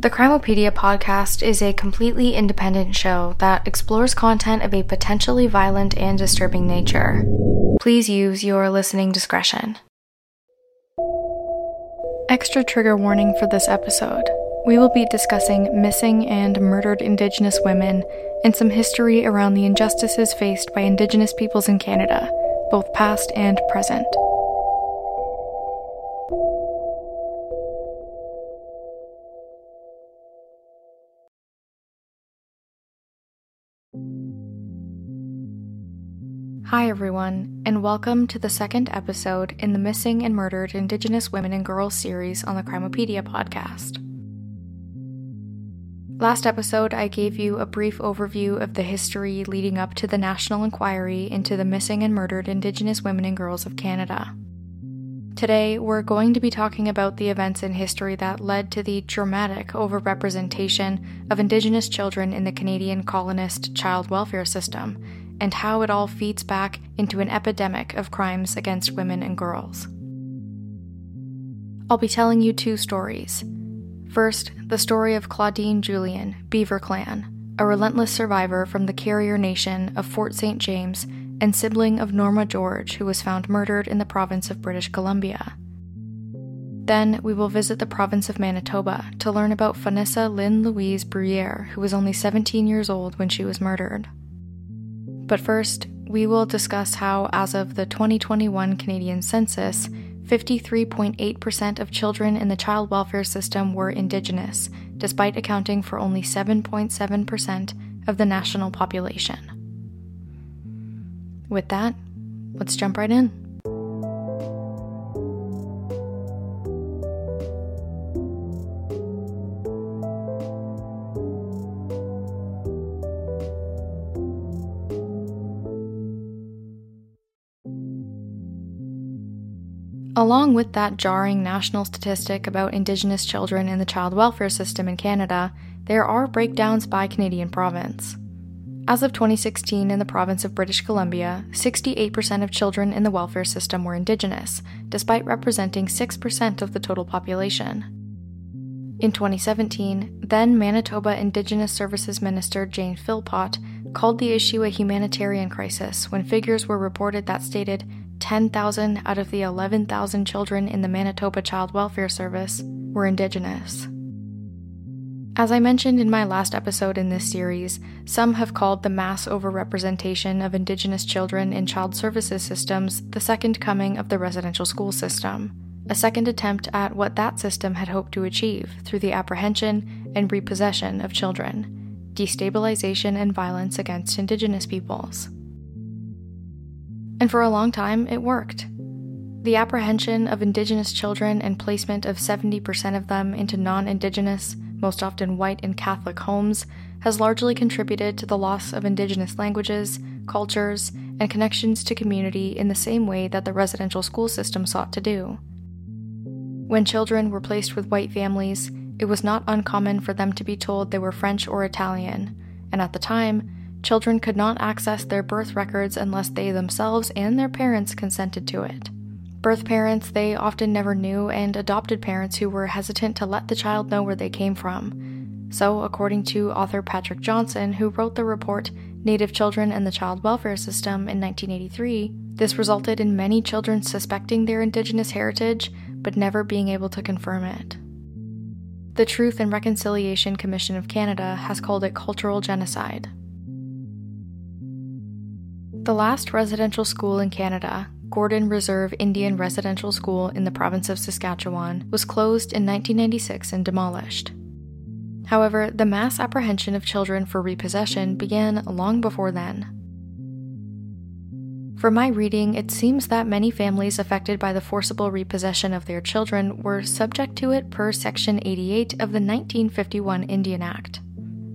The Crimeopedia podcast is a completely independent show that explores content of a potentially violent and disturbing nature. Please use your listening discretion. Extra trigger warning for this episode. We will be discussing missing and murdered Indigenous women and some history around the injustices faced by Indigenous peoples in Canada, both past and present. Hi, everyone, and welcome to the second episode in the Missing and Murdered Indigenous Women and Girls series on the Crimeopedia podcast. Last episode, I gave you a brief overview of the history leading up to the national inquiry into the missing and murdered Indigenous women and girls of Canada. Today, we're going to be talking about the events in history that led to the dramatic overrepresentation of Indigenous children in the Canadian colonist child welfare system and how it all feeds back into an epidemic of crimes against women and girls. I'll be telling you two stories. First, the story of Claudine Julian, Beaver Clan, a relentless survivor from the Carrier Nation of Fort St. James and sibling of Norma George, who was found murdered in the province of British Columbia. Then we will visit the province of Manitoba to learn about Fonessa Lynn Louise Bruyere, who was only 17 years old when she was murdered. But first, we will discuss how, as of the 2021 Canadian census, 53.8% of children in the child welfare system were Indigenous, despite accounting for only 7.7% of the national population. With that, let's jump right in. Along with that jarring national statistic about Indigenous children in the child welfare system in Canada, there are breakdowns by Canadian province. As of 2016, in the province of British Columbia, 68% of children in the welfare system were Indigenous, despite representing 6% of the total population. In 2017, then Manitoba Indigenous Services Minister Jane Philpott called the issue a humanitarian crisis when figures were reported that stated 10,000 out of the 11,000 children in the Manitoba Child Welfare Service were Indigenous. As I mentioned in my last episode in this series, some have called the mass overrepresentation of Indigenous children in child services systems the second coming of the residential school system, a second attempt at what that system had hoped to achieve through the apprehension and repossession of children, destabilization and violence against Indigenous peoples. And for a long time, it worked. The apprehension of Indigenous children and placement of 70% of them into non Indigenous, most often white and Catholic homes has largely contributed to the loss of Indigenous languages, cultures, and connections to community in the same way that the residential school system sought to do. When children were placed with white families, it was not uncommon for them to be told they were French or Italian, and at the time, children could not access their birth records unless they themselves and their parents consented to it. Birth parents they often never knew, and adopted parents who were hesitant to let the child know where they came from. So, according to author Patrick Johnston, who wrote the report Native Children and the Child Welfare System in 1983, this resulted in many children suspecting their Indigenous heritage but never being able to confirm it. The Truth and Reconciliation Commission of Canada has called it cultural genocide. The last residential school in Canada, Gordon Reserve Indian Residential School in the province of Saskatchewan, was closed in 1996 and demolished. However, the mass apprehension of children for repossession began long before then. From my reading, it seems that many families affected by the forcible repossession of their children were subject to it per Section 88 of the 1951 Indian Act.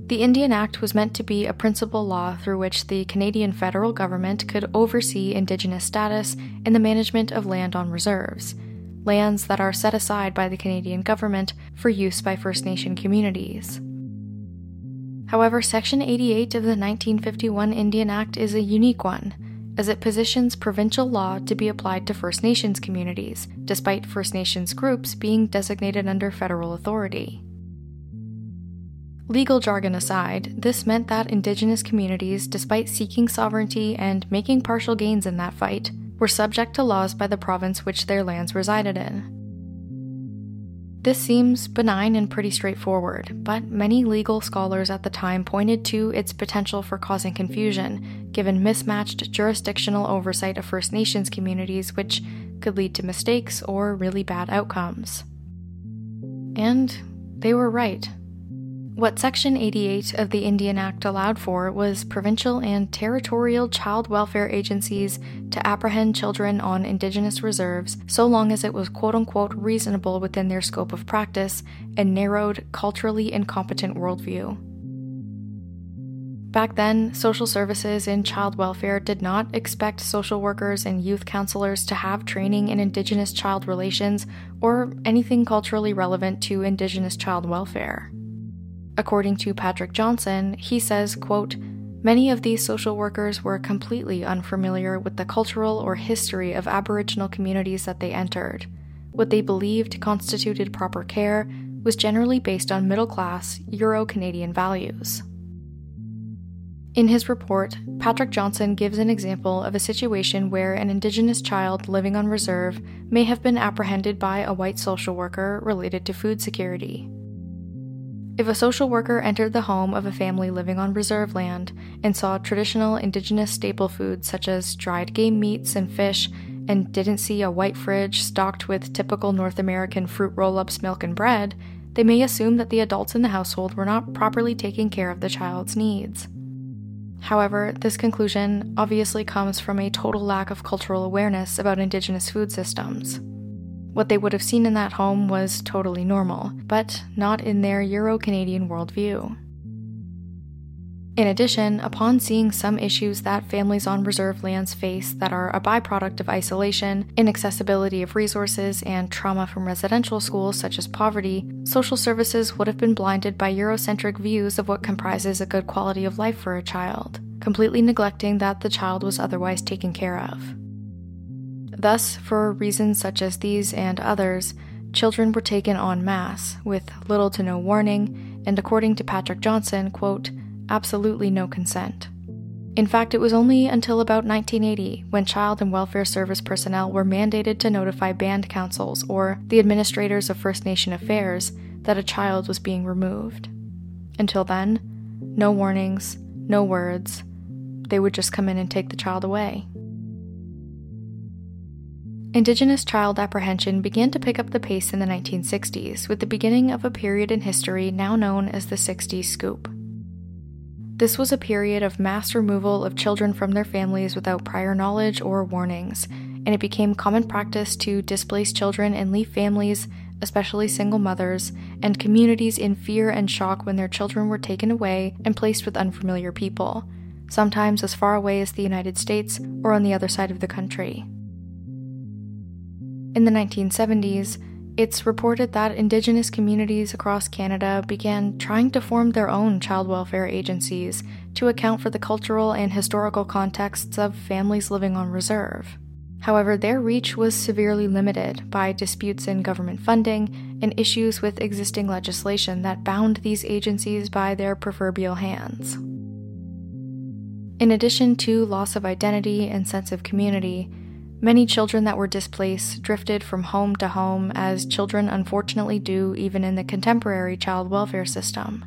The Indian Act was meant to be a principal law through which the Canadian federal government could oversee Indigenous status in the management of land on reserves, lands that are set aside by the Canadian government for use by First Nation communities. However, Section 88 of the 1951 Indian Act is a unique one, as it positions provincial law to be applied to First Nations communities, despite First Nations groups being designated under federal authority. Legal jargon aside, this meant that indigenous communities, despite seeking sovereignty and making partial gains in that fight, were subject to laws by the province which their lands resided in. This seems benign and pretty straightforward, but many legal scholars at the time pointed to its potential for causing confusion, given mismatched jurisdictional oversight of First Nations communities, which could lead to mistakes or really bad outcomes. And they were right. What Section 88 of the Indian Act allowed for was provincial and territorial child welfare agencies to apprehend children on Indigenous reserves so long as it was quote unquote reasonable within their scope of practice and narrowed, culturally incompetent worldview. Back then, social services and child welfare did not expect social workers and youth counselors to have training in Indigenous child relations or anything culturally relevant to Indigenous child welfare. According to Patrick Johnston, he says, quote, Many of these social workers were completely unfamiliar with the cultural or history of Aboriginal communities that they entered. What they believed constituted proper care was generally based on middle class, Euro Canadian values. In his report, Patrick Johnston gives an example of a situation where an Indigenous child living on reserve may have been apprehended by a white social worker related to food security. If a social worker entered the home of a family living on reserve land and saw traditional indigenous staple foods such as dried game meats and fish, and didn't see a white fridge stocked with typical North American fruit roll ups, milk, and bread, they may assume that the adults in the household were not properly taking care of the child's needs. However, this conclusion obviously comes from a total lack of cultural awareness about Indigenous food systems. What they would have seen in that home was totally normal, but not in their Euro Canadian worldview. In addition, upon seeing some issues that families on reserve lands face that are a byproduct of isolation, inaccessibility of resources, and trauma from residential schools such as poverty, social services would have been blinded by Eurocentric views of what comprises a good quality of life for a child, completely neglecting that the child was otherwise taken care of. Thus, for reasons such as these and others, children were taken en masse, with little to no warning, and according to Patrick Johnston, quote, absolutely no consent. In fact, it was only until about 1980 when child and welfare service personnel were mandated to notify band councils or the administrators of First Nation affairs that a child was being removed. Until then, no warnings, no words. They would just come in and take the child away. Indigenous child apprehension began to pick up the pace in the 1960s, with the beginning of a period in history now known as the 60s Scoop. This was a period of mass removal of children from their families without prior knowledge or warnings, and it became common practice to displace children and leave families, especially single mothers, and communities in fear and shock when their children were taken away and placed with unfamiliar people, sometimes as far away as the United States or on the other side of the country. In the 1970s, it's reported that Indigenous communities across Canada began trying to form their own child welfare agencies to account for the cultural and historical contexts of families living on reserve. However, their reach was severely limited by disputes in government funding and issues with existing legislation that bound these agencies by their proverbial hands. In addition to loss of identity and sense of community, Many children that were displaced drifted from home to home, as children unfortunately do even in the contemporary child welfare system.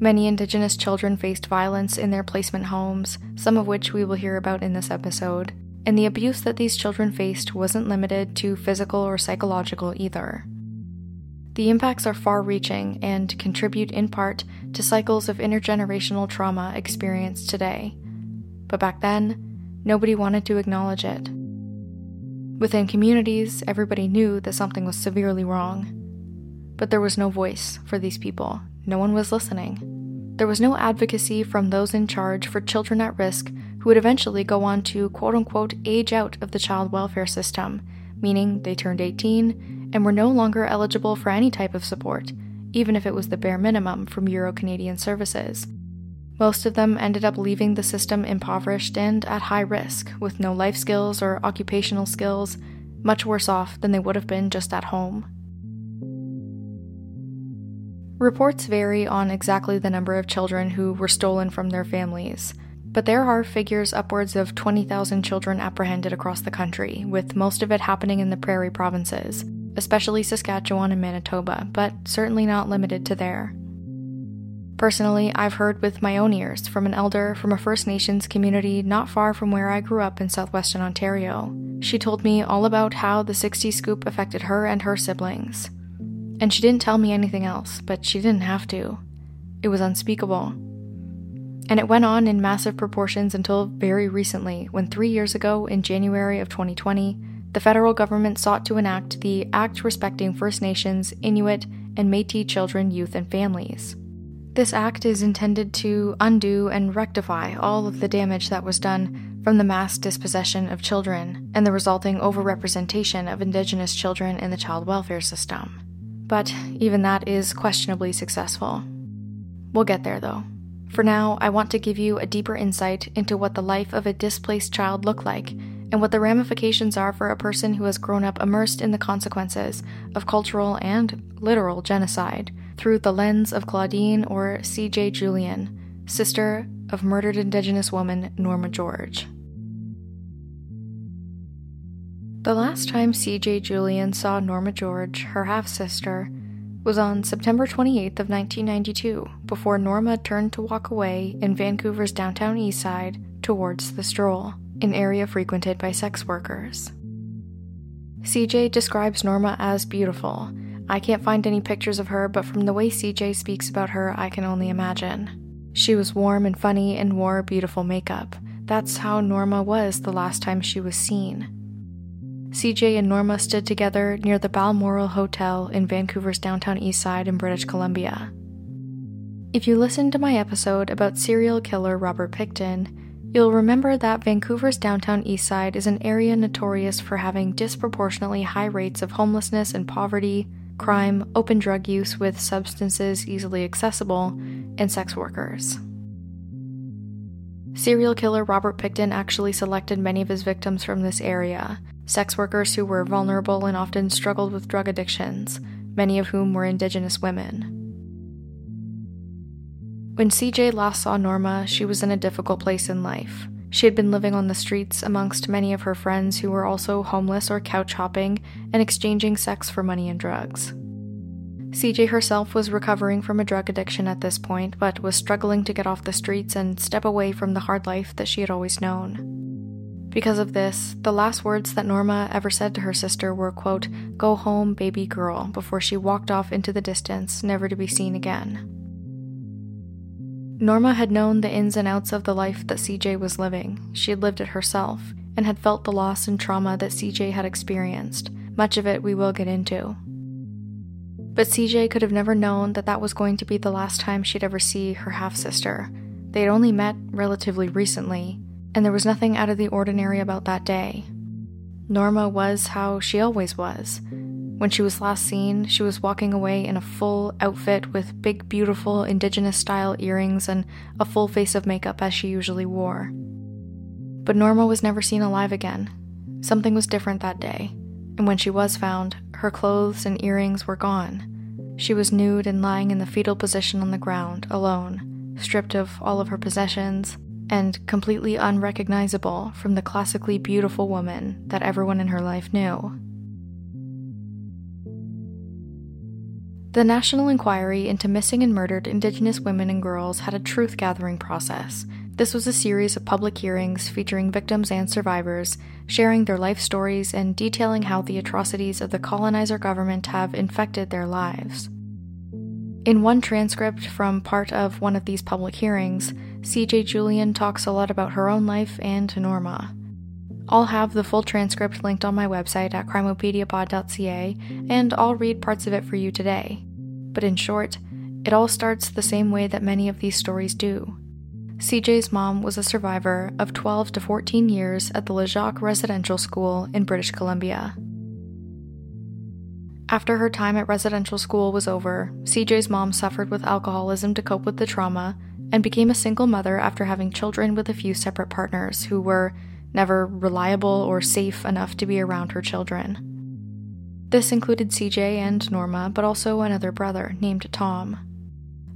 Many Indigenous children faced violence in their placement homes, some of which we will hear about in this episode, and the abuse that these children faced wasn't limited to physical or psychological either. The impacts are far reaching and contribute in part to cycles of intergenerational trauma experienced today. But back then, nobody wanted to acknowledge it. Within communities, everybody knew that something was severely wrong. But there was no voice for these people. No one was listening. There was no advocacy from those in charge for children at risk who would eventually go on to quote unquote age out of the child welfare system, meaning they turned 18 and were no longer eligible for any type of support, even if it was the bare minimum from Euro Canadian services. Most of them ended up leaving the system impoverished and at high risk, with no life skills or occupational skills, much worse off than they would have been just at home. Reports vary on exactly the number of children who were stolen from their families, but there are figures upwards of 20,000 children apprehended across the country, with most of it happening in the prairie provinces, especially Saskatchewan and Manitoba, but certainly not limited to there. Personally, I've heard with my own ears from an elder from a First Nations community not far from where I grew up in southwestern Ontario. She told me all about how the 60 scoop affected her and her siblings. And she didn't tell me anything else, but she didn't have to. It was unspeakable. And it went on in massive proportions until very recently, when three years ago, in January of 2020, the federal government sought to enact the Act Respecting First Nations, Inuit, and Metis children, youth, and families. This act is intended to undo and rectify all of the damage that was done from the mass dispossession of children and the resulting overrepresentation of Indigenous children in the child welfare system. But even that is questionably successful. We'll get there though. For now, I want to give you a deeper insight into what the life of a displaced child looked like and what the ramifications are for a person who has grown up immersed in the consequences of cultural and literal genocide through the lens of Claudine or C.J. Julian, sister of murdered Indigenous woman Norma George. The last time C.J. Julian saw Norma George, her half sister, was on September 28th of 1992 before Norma turned to walk away in Vancouver's downtown east side towards the stroll, an area frequented by sex workers. CJ describes Norma as beautiful. I can't find any pictures of her, but from the way CJ speaks about her, I can only imagine. She was warm and funny and wore beautiful makeup. That's how Norma was the last time she was seen. CJ and Norma stood together near the Balmoral Hotel in Vancouver's downtown east side in British Columbia. If you listened to my episode about serial killer Robert Pickton, you'll remember that Vancouver's downtown east side is an area notorious for having disproportionately high rates of homelessness and poverty, crime, open drug use with substances easily accessible, and sex workers. Serial killer Robert Pickton actually selected many of his victims from this area, sex workers who were vulnerable and often struggled with drug addictions, many of whom were Indigenous women. When CJ last saw Norma, she was in a difficult place in life. She had been living on the streets amongst many of her friends who were also homeless or couch hopping and exchanging sex for money and drugs. CJ herself was recovering from a drug addiction at this point, but was struggling to get off the streets and step away from the hard life that she had always known. Because of this, the last words that Norma ever said to her sister were, quote, Go home, baby girl, before she walked off into the distance, never to be seen again. Norma had known the ins and outs of the life that CJ was living. She had lived it herself, and had felt the loss and trauma that CJ had experienced. Much of it we will get into. But CJ could have never known that that was going to be the last time she'd ever see her half sister. They'd only met relatively recently, and there was nothing out of the ordinary about that day. Norma was how she always was. When she was last seen, she was walking away in a full outfit with big, beautiful indigenous style earrings and a full face of makeup as she usually wore. But Norma was never seen alive again. Something was different that day, and when she was found, her clothes and earrings were gone. She was nude and lying in the fetal position on the ground, alone, stripped of all of her possessions, and completely unrecognizable from the classically beautiful woman that everyone in her life knew. The National Inquiry into Missing and Murdered Indigenous Women and Girls had a truth gathering process. This was a series of public hearings featuring victims and survivors, sharing their life stories and detailing how the atrocities of the colonizer government have infected their lives. In one transcript from part of one of these public hearings, CJ Julian talks a lot about her own life and Norma. I'll have the full transcript linked on my website at crimeopediapod.ca, and I'll read parts of it for you today. But in short, it all starts the same way that many of these stories do. CJ's mom was a survivor of 12 to 14 years at the Lejac Residential School in British Columbia. After her time at residential school was over, CJ's mom suffered with alcoholism to cope with the trauma and became a single mother after having children with a few separate partners who were never reliable or safe enough to be around her children. This included CJ and Norma, but also another brother named Tom.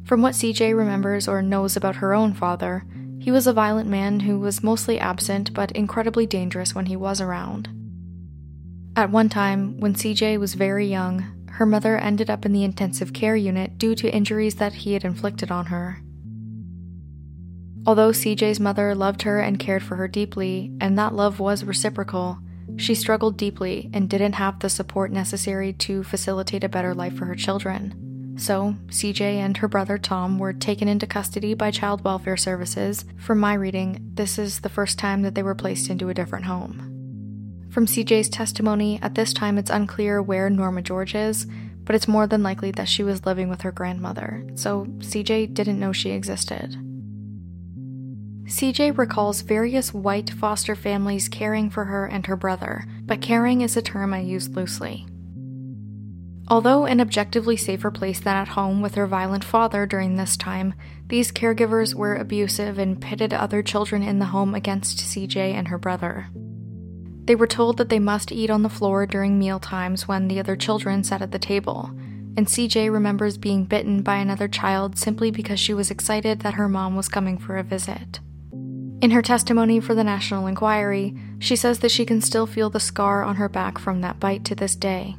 From what CJ remembers or knows about her own father, he was a violent man who was mostly absent but incredibly dangerous when he was around. At one time, when CJ was very young, her mother ended up in the intensive care unit due to injuries that he had inflicted on her. Although CJ's mother loved her and cared for her deeply, and that love was reciprocal, she struggled deeply and didn't have the support necessary to facilitate a better life for her children. So, CJ and her brother Tom were taken into custody by Child Welfare Services. From my reading, this is the first time that they were placed into a different home. From CJ's testimony, at this time it's unclear where Norma George is, but it's more than likely that she was living with her grandmother, so CJ didn't know she existed. CJ recalls various white foster families caring for her and her brother, but caring is a term I use loosely. Although an objectively safer place than at home with her violent father during this time, these caregivers were abusive and pitted other children in the home against CJ and her brother. They were told that they must eat on the floor during meal times when the other children sat at the table, and CJ remembers being bitten by another child simply because she was excited that her mom was coming for a visit. In her testimony for the National Enquiry, she says that she can still feel the scar on her back from that bite to this day.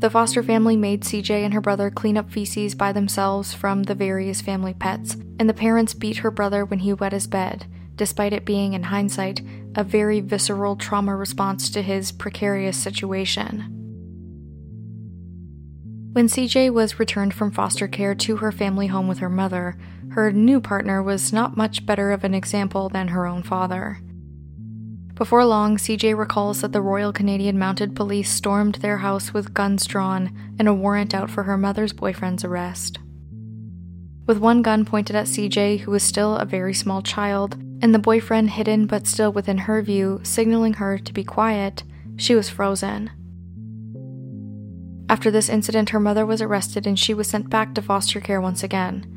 The foster family made CJ and her brother clean up feces by themselves from the various family pets, and the parents beat her brother when he wet his bed, despite it being, in hindsight, a very visceral trauma response to his precarious situation. When CJ was returned from foster care to her family home with her mother, her new partner was not much better of an example than her own father. Before long, CJ recalls that the Royal Canadian Mounted Police stormed their house with guns drawn and a warrant out for her mother's boyfriend's arrest. With one gun pointed at CJ, who was still a very small child, and the boyfriend hidden but still within her view, signaling her to be quiet, she was frozen. After this incident, her mother was arrested and she was sent back to foster care once again.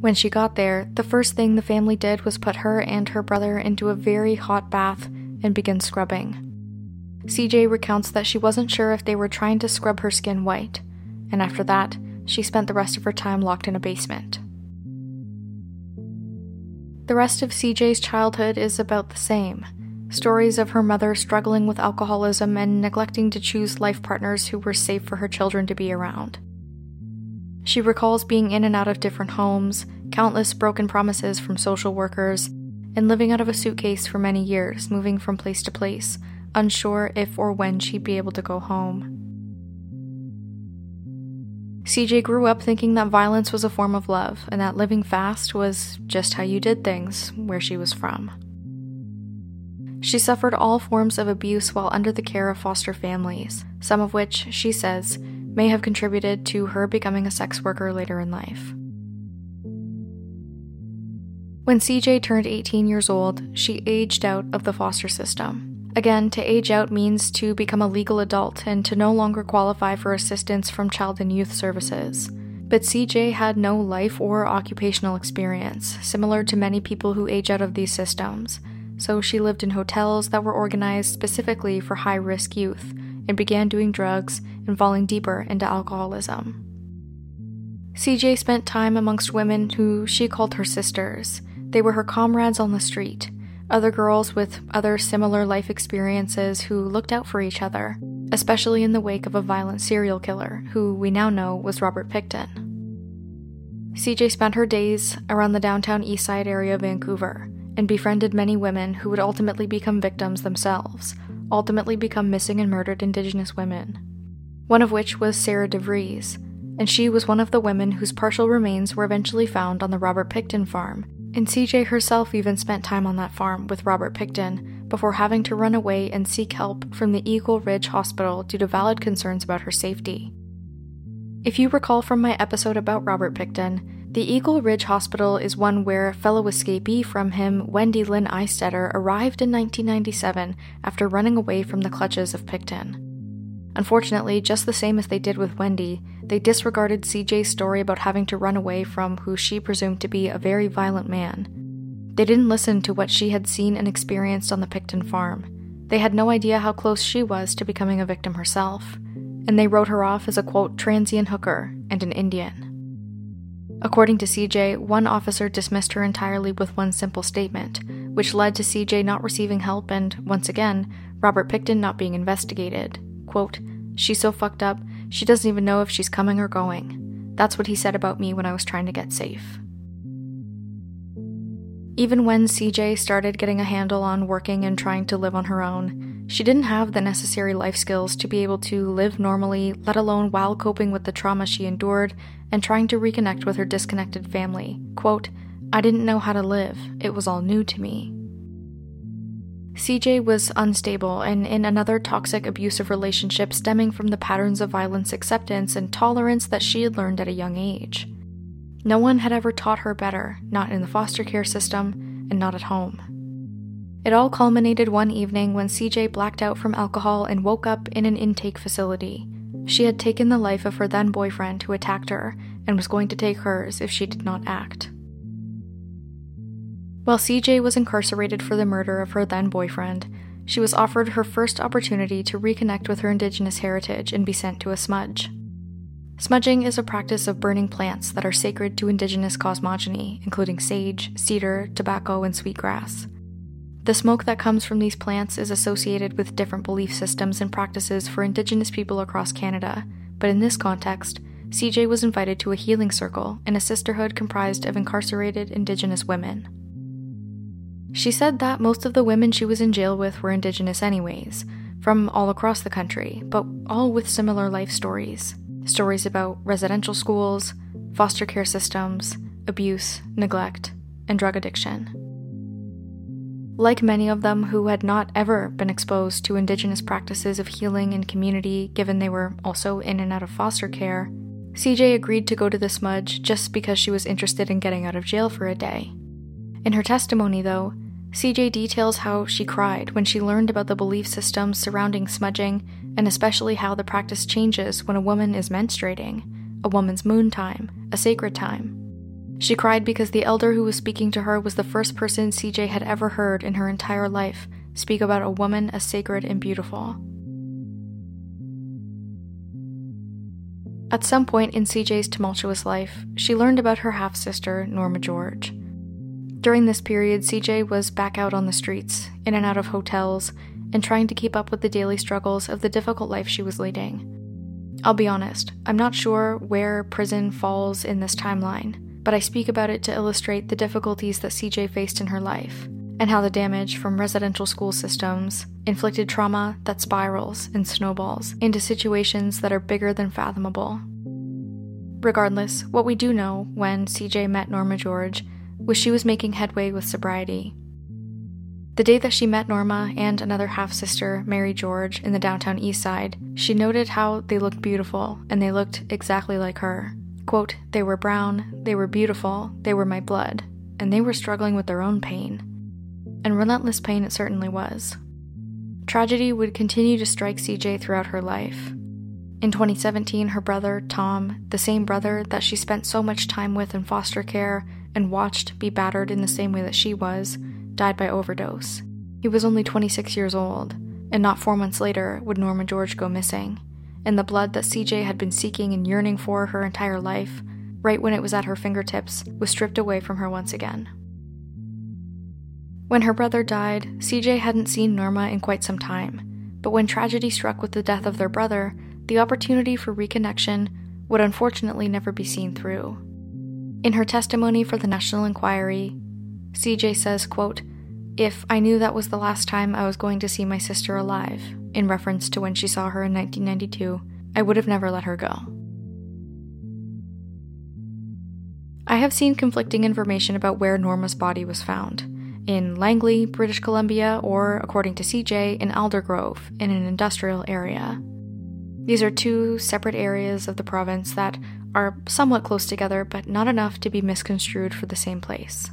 When she got there, the first thing the family did was put her and her brother into a very hot bath and begin scrubbing. CJ recounts that she wasn't sure if they were trying to scrub her skin white, and after that, she spent the rest of her time locked in a basement. The rest of CJ's childhood is about the same stories of her mother struggling with alcoholism and neglecting to choose life partners who were safe for her children to be around. She recalls being in and out of different homes, countless broken promises from social workers, and living out of a suitcase for many years, moving from place to place, unsure if or when she'd be able to go home. CJ grew up thinking that violence was a form of love and that living fast was just how you did things where she was from. She suffered all forms of abuse while under the care of foster families, some of which, she says, may have contributed to her becoming a sex worker later in life. When CJ turned 18 years old, she aged out of the foster system. Again, to age out means to become a legal adult and to no longer qualify for assistance from Child and Youth Services. But CJ had no life or occupational experience, similar to many people who age out of these systems. So she lived in hotels that were organized specifically for high risk youth and began doing drugs and falling deeper into alcoholism. CJ spent time amongst women who she called her sisters. They were her comrades on the street, other girls with other similar life experiences who looked out for each other, especially in the wake of a violent serial killer, who we now know was Robert Pickton. CJ spent her days around the downtown east side area of Vancouver and befriended many women who would ultimately become victims themselves, ultimately become missing and murdered Indigenous women. One of which was Sarah DeVries, and she was one of the women whose partial remains were eventually found on the Robert Pickton farm. And CJ herself even spent time on that farm with Robert Pickton before having to run away and seek help from the Eagle Ridge Hospital due to valid concerns about her safety. If you recall from my episode about Robert Pickton, the Eagle Ridge Hospital is one where a fellow escapee from him, Wendy Lynn Eistetter, arrived in 1997 after running away from the clutches of Pickton. Unfortunately, just the same as they did with Wendy, they disregarded CJ's story about having to run away from who she presumed to be a very violent man. They didn't listen to what she had seen and experienced on the Pickton farm. They had no idea how close she was to becoming a victim herself, and they wrote her off as a quote, transient hooker and an Indian. According to CJ, one officer dismissed her entirely with one simple statement, which led to CJ not receiving help and, once again, Robert Pickton not being investigated. Quote, She's so fucked up, she doesn't even know if she's coming or going. That's what he said about me when I was trying to get safe. Even when CJ started getting a handle on working and trying to live on her own, she didn't have the necessary life skills to be able to live normally, let alone while coping with the trauma she endured and trying to reconnect with her disconnected family. Quote, I didn't know how to live, it was all new to me. CJ was unstable and in another toxic abusive relationship stemming from the patterns of violence acceptance and tolerance that she had learned at a young age. No one had ever taught her better, not in the foster care system and not at home. It all culminated one evening when CJ blacked out from alcohol and woke up in an intake facility. She had taken the life of her then boyfriend who attacked her and was going to take hers if she did not act. While CJ was incarcerated for the murder of her then boyfriend, she was offered her first opportunity to reconnect with her Indigenous heritage and be sent to a smudge. Smudging is a practice of burning plants that are sacred to Indigenous cosmogony, including sage, cedar, tobacco, and sweetgrass. The smoke that comes from these plants is associated with different belief systems and practices for Indigenous people across Canada, but in this context, CJ was invited to a healing circle in a sisterhood comprised of incarcerated Indigenous women. She said that most of the women she was in jail with were Indigenous, anyways, from all across the country, but all with similar life stories stories about residential schools, foster care systems, abuse, neglect, and drug addiction. Like many of them who had not ever been exposed to Indigenous practices of healing and community, given they were also in and out of foster care, CJ agreed to go to the smudge just because she was interested in getting out of jail for a day. In her testimony, though, CJ details how she cried when she learned about the belief systems surrounding smudging, and especially how the practice changes when a woman is menstruating, a woman's moon time, a sacred time. She cried because the elder who was speaking to her was the first person CJ had ever heard in her entire life speak about a woman as sacred and beautiful. At some point in CJ's tumultuous life, she learned about her half sister, Norma George. During this period, CJ was back out on the streets, in and out of hotels, and trying to keep up with the daily struggles of the difficult life she was leading. I'll be honest, I'm not sure where prison falls in this timeline but I speak about it to illustrate the difficulties that CJ faced in her life, and how the damage from residential school systems inflicted trauma that spirals and snowballs into situations that are bigger than fathomable. Regardless, what we do know when CJ met Norma George was she was making headway with sobriety. The day that she met Norma and another half sister, Mary George, in the downtown east side, she noted how they looked beautiful and they looked exactly like her. Quote, they were brown, they were beautiful, they were my blood, and they were struggling with their own pain. And relentless pain it certainly was. Tragedy would continue to strike CJ throughout her life. In 2017, her brother, Tom, the same brother that she spent so much time with in foster care and watched be battered in the same way that she was, died by overdose. He was only 26 years old, and not four months later would Norma George go missing and the blood that CJ had been seeking and yearning for her entire life, right when it was at her fingertips, was stripped away from her once again. When her brother died, CJ hadn't seen Norma in quite some time, but when tragedy struck with the death of their brother, the opportunity for reconnection would unfortunately never be seen through. In her testimony for the National Inquiry, CJ says, quote, If I knew that was the last time I was going to see my sister alive, in reference to when she saw her in 1992, I would have never let her go. I have seen conflicting information about where Norma's body was found in Langley, British Columbia, or, according to CJ, in Aldergrove, in an industrial area. These are two separate areas of the province that are somewhat close together, but not enough to be misconstrued for the same place.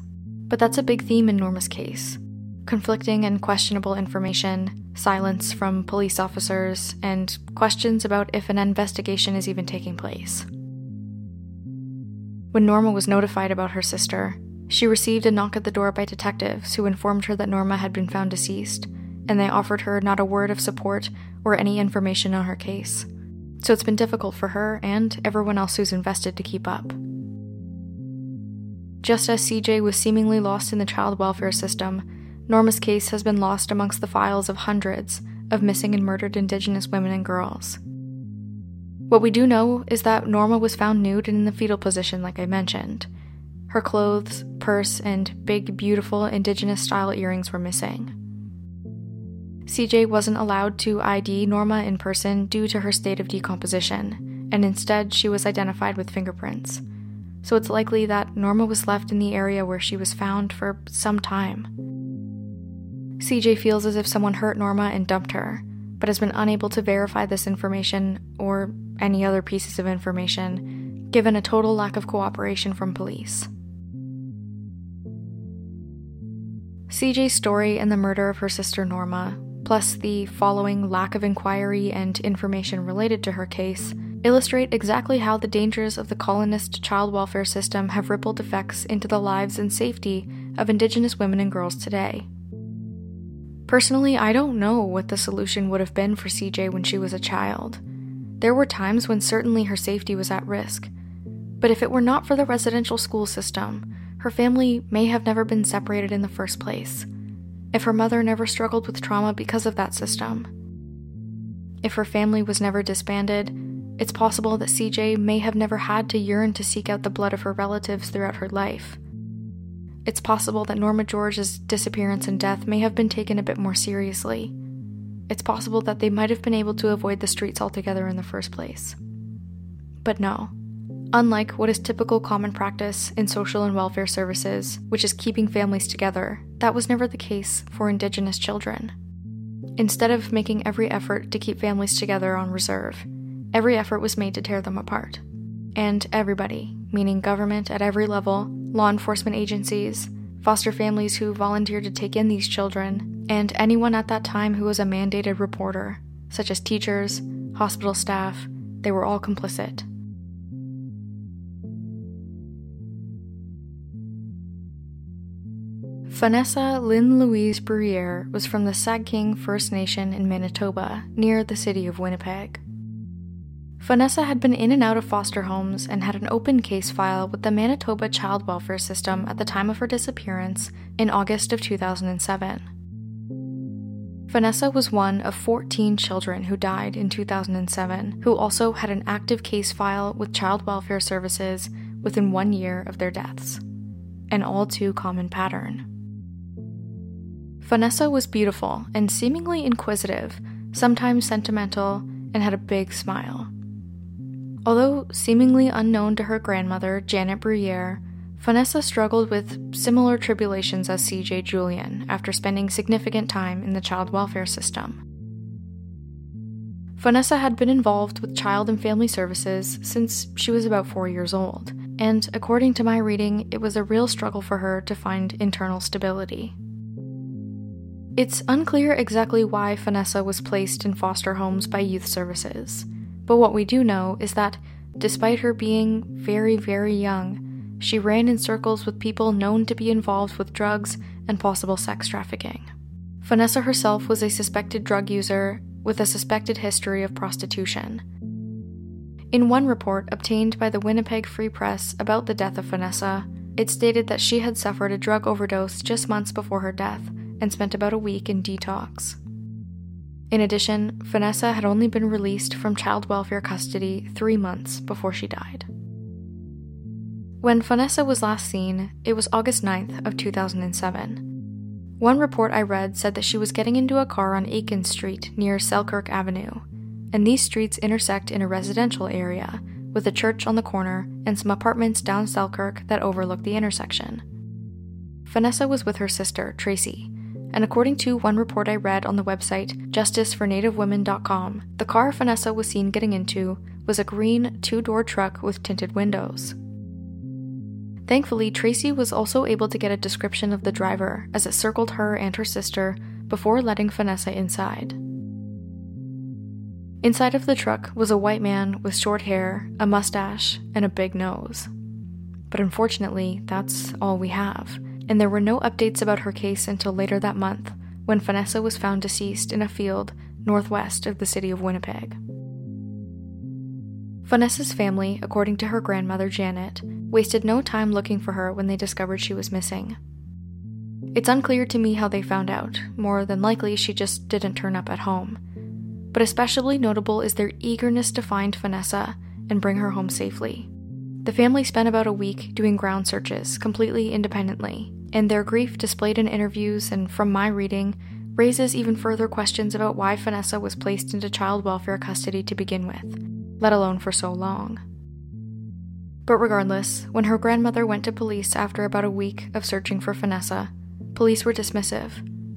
But that's a big theme in Norma's case conflicting and questionable information, silence from police officers, and questions about if an investigation is even taking place. When Norma was notified about her sister, she received a knock at the door by detectives who informed her that Norma had been found deceased, and they offered her not a word of support or any information on her case. So it's been difficult for her and everyone else who's invested to keep up. Just as CJ was seemingly lost in the child welfare system, Norma's case has been lost amongst the files of hundreds of missing and murdered Indigenous women and girls. What we do know is that Norma was found nude and in the fetal position, like I mentioned. Her clothes, purse, and big, beautiful Indigenous style earrings were missing. CJ wasn't allowed to ID Norma in person due to her state of decomposition, and instead she was identified with fingerprints. So it's likely that Norma was left in the area where she was found for some time. CJ feels as if someone hurt Norma and dumped her, but has been unable to verify this information or any other pieces of information, given a total lack of cooperation from police. CJ's story and the murder of her sister Norma, plus the following lack of inquiry and information related to her case, illustrate exactly how the dangers of the colonist child welfare system have rippled effects into the lives and safety of Indigenous women and girls today. Personally, I don't know what the solution would have been for CJ when she was a child. There were times when certainly her safety was at risk. But if it were not for the residential school system, her family may have never been separated in the first place. If her mother never struggled with trauma because of that system. If her family was never disbanded, it's possible that CJ may have never had to yearn to seek out the blood of her relatives throughout her life. It's possible that Norma George's disappearance and death may have been taken a bit more seriously it's possible that they might have been able to avoid the streets altogether in the first place. But no. Unlike what is typical common practice in social and welfare services, which is keeping families together, that was never the case for Indigenous children. Instead of making every effort to keep families together on reserve, every effort was made to tear them apart. And everybody, meaning government at every level, law enforcement agencies, foster families who volunteered to take in these children, and anyone at that time who was a mandated reporter, such as teachers, hospital staff, they were all complicit. Fonessa Lynn Louise Bruyere was from the Sagkeeng First Nation in Manitoba, near the city of Winnipeg. Fonessa had been in and out of foster homes and had an open case file with the Manitoba Child Welfare System at the time of her disappearance in August of 2007. Fonessa was one of 14 children who died in 2007, who also had an active case file with Child Welfare Services within one year of their deaths. An all too common pattern. Fonessa was beautiful and seemingly inquisitive, sometimes sentimental, and had a big smile. Although seemingly unknown to her grandmother, Janet Bruyere, Fonessa struggled with similar tribulations as CJ Julian after spending significant time in the child welfare system. Fonessa had been involved with child and family services since she was about four years old, and according to my reading, it was a real struggle for her to find internal stability. It's unclear exactly why Fonessa was placed in foster homes by youth services, but what we do know is that, despite her being very, very young, she ran in circles with people known to be involved with drugs and possible sex trafficking. Fonessa herself was a suspected drug user with a suspected history of prostitution. In one report obtained by the Winnipeg Free Press about the death of Fonessa, it stated that she had suffered a drug overdose just months before her death and spent about a week in detox. In addition, Fonessa had only been released from child welfare custody three months before she died. When Fonessa was last seen, it was August 9th of 2007. One report I read said that she was getting into a car on Aitken Street near Selkirk Avenue, and these streets intersect in a residential area with a church on the corner and some apartments down Selkirk that overlook the intersection. Fonessa was with her sister, Tracy, and according to one report I read on the website justicefornativewomen.com, the car Fonessa was seen getting into was a green two door truck with tinted windows. Thankfully, Tracy was also able to get a description of the driver as it circled her and her sister before letting Fonessa inside. Inside of the truck was a white man with short hair, a mustache, and a big nose. But unfortunately, that's all we have, and there were no updates about her case until later that month when Fonessa was found deceased in a field northwest of the city of Winnipeg. Fonessa's family, according to her grandmother Janet, wasted no time looking for her when they discovered she was missing. It's unclear to me how they found out. More than likely, she just didn't turn up at home. But especially notable is their eagerness to find Fonessa and bring her home safely. The family spent about a week doing ground searches completely independently, and their grief displayed in interviews and from my reading raises even further questions about why Fonessa was placed into child welfare custody to begin with, let alone for so long. But regardless, when her grandmother went to police after about a week of searching for Fonessa, police were dismissive,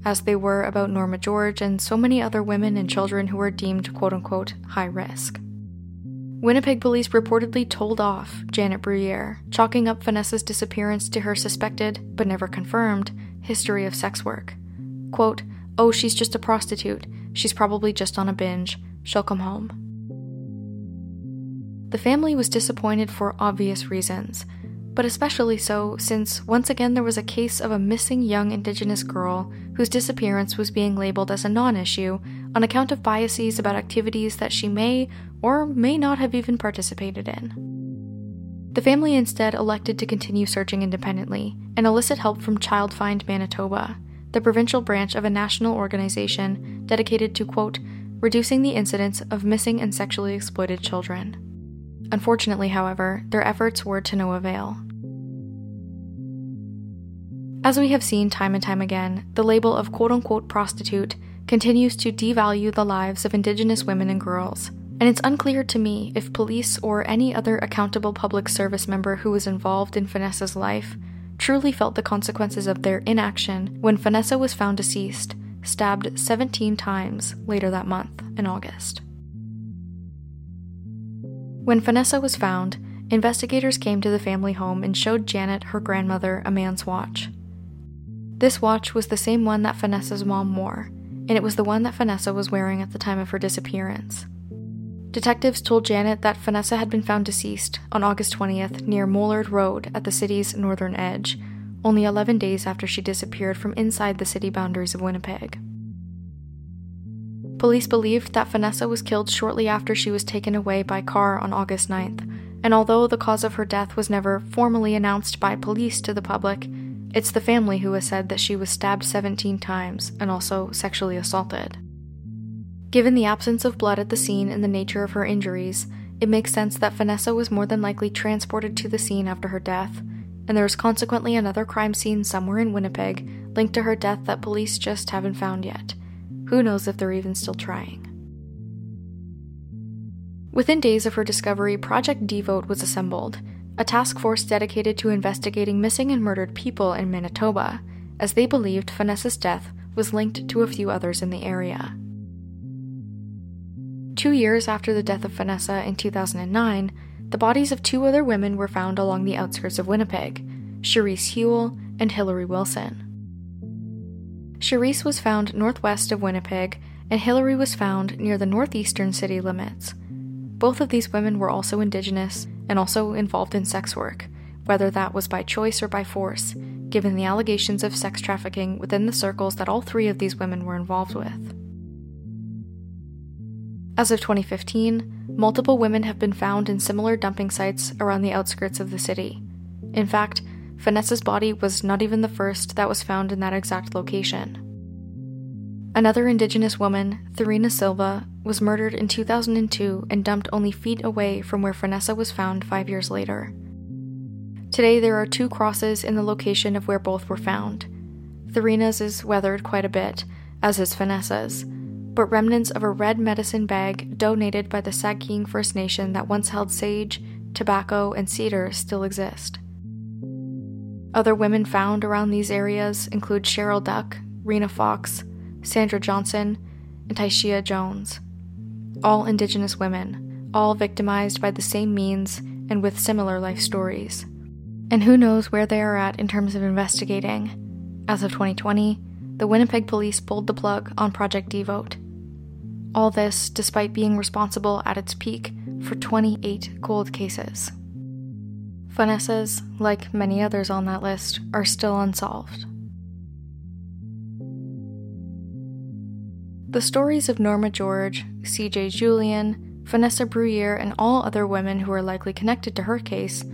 as they were about Norma George and so many other women and children who were deemed quote unquote high risk. Winnipeg police reportedly told off Janet Bruyere, chalking up Fonessa's disappearance to her suspected, but never confirmed, history of sex work. Quote, Oh, she's just a prostitute. She's probably just on a binge. She'll come home. The family was disappointed for obvious reasons, but especially so since once again there was a case of a missing young Indigenous girl whose disappearance was being labeled as a non issue on account of biases about activities that she may or may not have even participated in. The family instead elected to continue searching independently and elicit help from Child Find Manitoba, the provincial branch of a national organization dedicated to, quote, reducing the incidence of missing and sexually exploited children. Unfortunately, however, their efforts were to no avail. As we have seen time and time again, the label of quote unquote prostitute continues to devalue the lives of Indigenous women and girls, and it's unclear to me if police or any other accountable public service member who was involved in Fonessa's life truly felt the consequences of their inaction when Fonessa was found deceased, stabbed 17 times later that month in August. When Fonessa was found, investigators came to the family home and showed Janet, her grandmother, a man's watch. This watch was the same one that Fonessa's mom wore, and it was the one that Fonessa was wearing at the time of her disappearance. Detectives told Janet that Fonessa had been found deceased on August 20th near Mollard Road at the city's northern edge, only 11 days after she disappeared from inside the city boundaries of Winnipeg. Police believed that Fonessa was killed shortly after she was taken away by car on August 9th, and although the cause of her death was never formally announced by police to the public, it's the family who has said that she was stabbed 17 times and also sexually assaulted. Given the absence of blood at the scene and the nature of her injuries, it makes sense that Fonessa was more than likely transported to the scene after her death, and there is consequently another crime scene somewhere in Winnipeg linked to her death that police just haven't found yet. Who knows if they're even still trying? Within days of her discovery, Project Devote was assembled, a task force dedicated to investigating missing and murdered people in Manitoba, as they believed Fonessa's death was linked to a few others in the area. Two years after the death of Fonessa in 2009, the bodies of two other women were found along the outskirts of Winnipeg Cherisse Houle and Hillary Wilson. Cherisse was found northwest of Winnipeg, and Hillary was found near the northeastern city limits. Both of these women were also Indigenous and also involved in sex work, whether that was by choice or by force, given the allegations of sex trafficking within the circles that all three of these women were involved with. As of 2015, multiple women have been found in similar dumping sites around the outskirts of the city. In fact, Fonessa's body was not even the first that was found in that exact location. Another Indigenous woman, Therena Silva, was murdered in 2002 and dumped only feet away from where Fonessa was found five years later. Today, there are two crosses in the location of where both were found. Therena's is weathered quite a bit, as is Fonessa's, but remnants of a red medicine bag donated by the Sagkeeng First Nation that once held sage, tobacco, and cedar still exist. Other women found around these areas include Cheryl Duck, Rena Fox, Sandra Johnson, and Tyshia Jones. All Indigenous women, all victimized by the same means and with similar life stories. And who knows where they are at in terms of investigating. As of 2020, the Winnipeg police pulled the plug on Project Devote. All this despite being responsible at its peak for 28 cold cases. Fonessa's, like many others on that list, are still unsolved. The stories of Norma George, CJ Julian, Fonessa Bruyere, and all other women who are likely connected to her case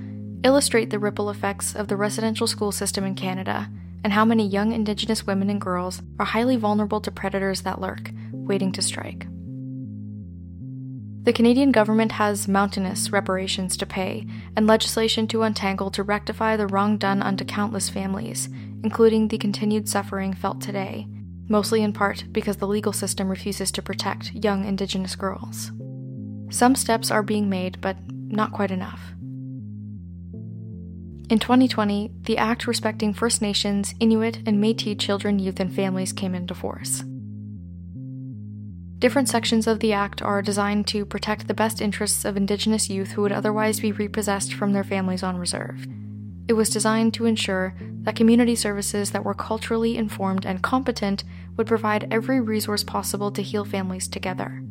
illustrate the ripple effects of the residential school system in Canada and how many young Indigenous women and girls are highly vulnerable to predators that lurk, waiting to strike. The Canadian government has mountainous reparations to pay and legislation to untangle to rectify the wrong done unto countless families, including the continued suffering felt today, mostly in part because the legal system refuses to protect young Indigenous girls. Some steps are being made, but not quite enough. In 2020, the Act respecting First Nations, Inuit, and Metis children, youth, and families came into force. Different sections of the Act are designed to protect the best interests of Indigenous youth who would otherwise be repossessed from their families on reserve. It was designed to ensure that community services that were culturally informed and competent would provide every resource possible to heal families together,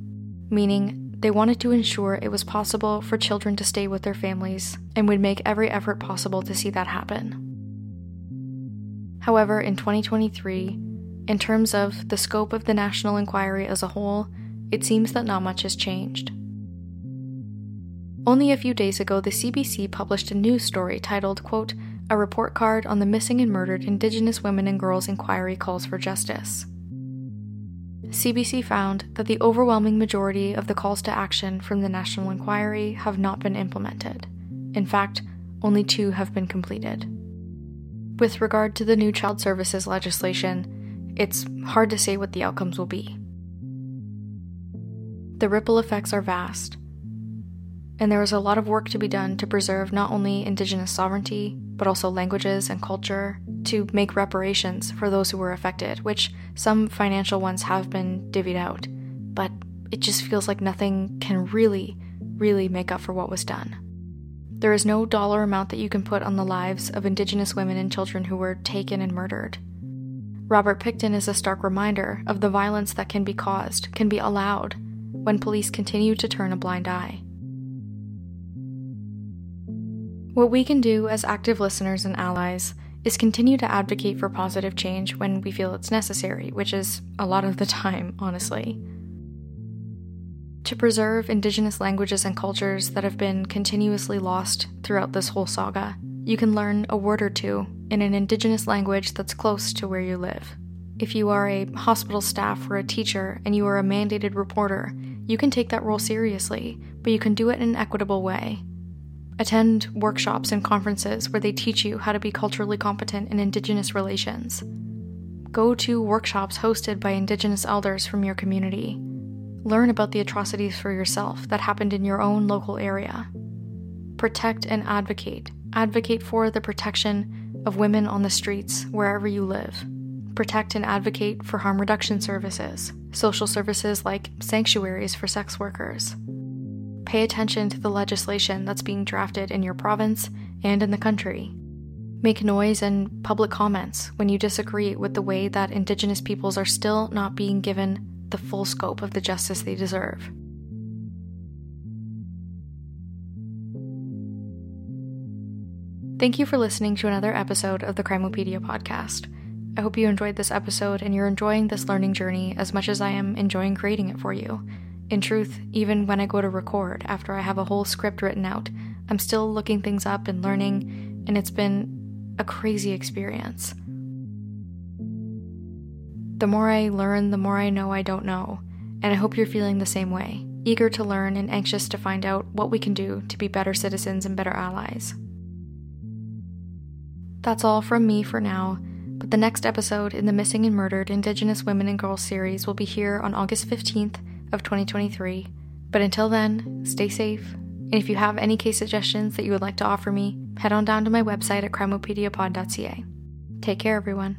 meaning they wanted to ensure it was possible for children to stay with their families and would make every effort possible to see that happen. However, in 2023, in terms of the scope of the national inquiry as a whole, it seems that not much has changed. Only a few days ago, the CBC published a news story titled, quote, A report card on the missing and murdered Indigenous women and girls inquiry calls for justice. CBC found that the overwhelming majority of the calls to action from the National Inquiry have not been implemented. In fact, only two have been completed. With regard to the new child services legislation, it's hard to say what the outcomes will be. The ripple effects are vast, and there is a lot of work to be done to preserve not only Indigenous sovereignty, but also languages and culture, to make reparations for those who were affected, which some financial ones have been divvied out. But it just feels like nothing can really, really make up for what was done. There is no dollar amount that you can put on the lives of Indigenous women and children who were taken and murdered. Robert Pickton is a stark reminder of the violence that can be caused, can be allowed, when police continue to turn a blind eye. What we can do as active listeners and allies is continue to advocate for positive change when we feel it's necessary, which is a lot of the time, honestly. To preserve Indigenous languages and cultures that have been continuously lost throughout this whole saga, you can learn a word or two in an Indigenous language that's close to where you live. If you are a hospital staff or a teacher and you are a mandated reporter, you can take that role seriously, but you can do it in an equitable way. Attend workshops and conferences where they teach you how to be culturally competent in Indigenous relations. Go to workshops hosted by Indigenous elders from your community. Learn about the atrocities for yourself that happened in your own local area. Protect and advocate. Advocate for the protection of women on the streets wherever you live. Protect and advocate for harm reduction services, social services like sanctuaries for sex workers. Pay attention to the legislation that's being drafted in your province and in the country. Make noise and public comments when you disagree with the way that Indigenous peoples are still not being given the full scope of the justice they deserve. Thank you for listening to another episode of the Crimeopedia podcast. I hope you enjoyed this episode and you're enjoying this learning journey as much as I am enjoying creating it for you. In truth, even when I go to record after I have a whole script written out, I'm still looking things up and learning, and it's been a crazy experience. The more I learn, the more I know I don't know, and I hope you're feeling the same way, eager to learn and anxious to find out what we can do to be better citizens and better allies. That's all from me for now, but the next episode in the Missing and Murdered Indigenous Women and Girls series will be here on August 15th of 2023. But until then, stay safe, and if you have any case suggestions that you would like to offer me, head on down to my website at crimeopediapod.ca. Take care, everyone.